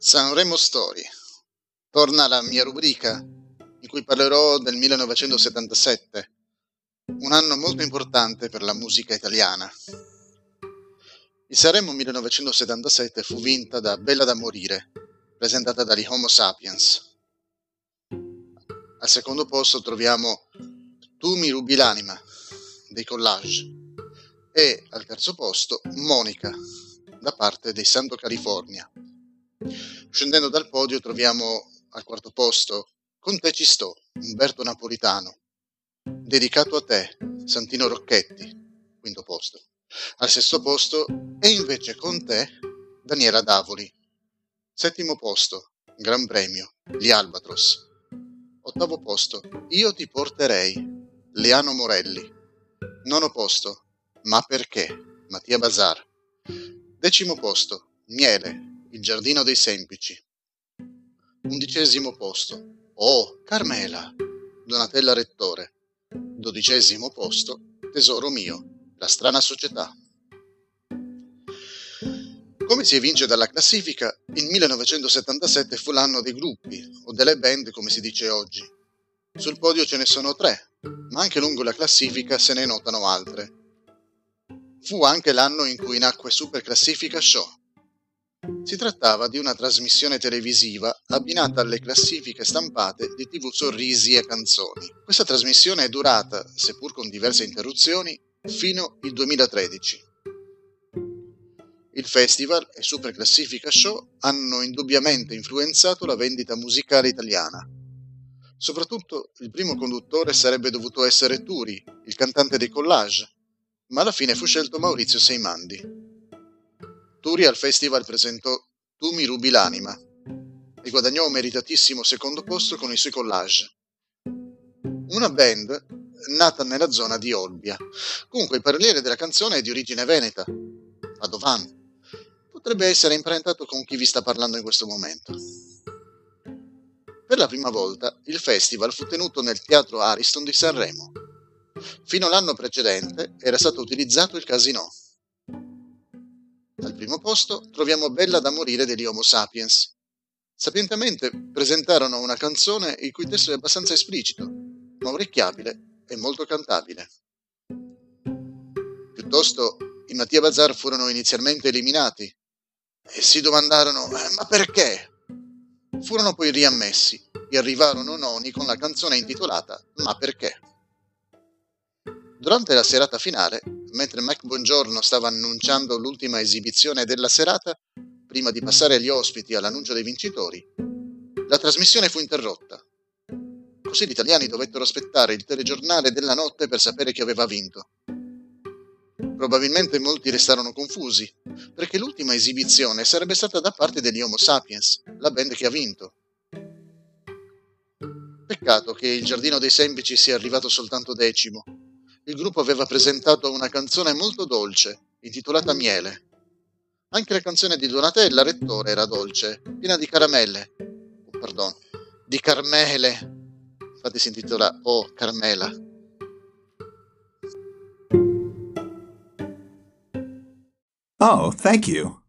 Sanremo Story. Torna la mia rubrica in cui parlerò del 1977, un anno molto importante per la musica italiana. Il Sanremo 1977 fu vinta da Bella da morire, presentata dagli Homo Sapiens. Al secondo posto troviamo Tu mi rubi l'anima dei Collage e al terzo posto Monica da parte dei Santo California. Scendendo dal podio troviamo al quarto posto Con te ci sto, Umberto Napolitano. Dedicato a te, Santino Rocchetti, quinto posto. Al sesto posto E invece con te, Daniela Davoli. Settimo posto, Gran Premio, Gli Albatros. Ottavo posto, Io ti porterei, Leano Morelli. Nono posto, Ma perché, Mattia Bazar. Decimo posto, Miele, il giardino dei semplici. Undicesimo posto. Oh, Carmela. Donatella Rettore. Dodicesimo posto. Tesoro mio. La strana società. Come si evince dalla classifica, il 1977 fu l'anno dei gruppi, o delle band come si dice oggi. Sul podio ce ne sono tre, ma anche lungo la classifica se ne notano altre. Fu anche l'anno in cui nacque Super Classifica Show, si trattava di una trasmissione televisiva abbinata alle classifiche stampate di TV Sorrisi e Canzoni. Questa trasmissione è durata, seppur con diverse interruzioni, fino al 2013. Il festival e Super Classifica Show hanno indubbiamente influenzato la vendita musicale italiana. Soprattutto il primo conduttore sarebbe dovuto essere Turi, il cantante dei collage, ma alla fine fu scelto Maurizio Seimandi. Turi al festival presentò Tu mi rubi l'anima e guadagnò un meritatissimo secondo posto con i suoi collage. Una band nata nella zona di Olbia. Comunque il paroliere della canzone è di origine veneta, Padovan. Potrebbe essere imparentato con chi vi sta parlando in questo momento. Per la prima volta il festival fu tenuto nel Teatro Ariston di Sanremo. Fino all'anno precedente era stato utilizzato il casino. Primo posto troviamo Bella da morire degli Homo Sapiens. Sapientemente presentarono una canzone il cui testo è abbastanza esplicito, ma orecchiabile e molto cantabile. Piuttosto, i Mattia Bazar furono inizialmente eliminati e si domandarono eh, ma perché? Furono poi riammessi e arrivarono noni con la canzone intitolata Ma perché? Durante la serata finale mentre Mike Buongiorno stava annunciando l'ultima esibizione della serata, prima di passare agli ospiti all'annuncio dei vincitori, la trasmissione fu interrotta. Così gli italiani dovettero aspettare il telegiornale della notte per sapere chi aveva vinto. Probabilmente molti restarono confusi, perché l'ultima esibizione sarebbe stata da parte degli Homo Sapiens, la band che ha vinto. Peccato che il Giardino dei Semplici sia arrivato soltanto decimo, il gruppo aveva presentato una canzone molto dolce, intitolata Miele. Anche la canzone di Donatella Rettore era dolce, piena di caramelle. Oh, pardon, di carmele. Infatti si intitola Oh Carmela. Oh, thank you.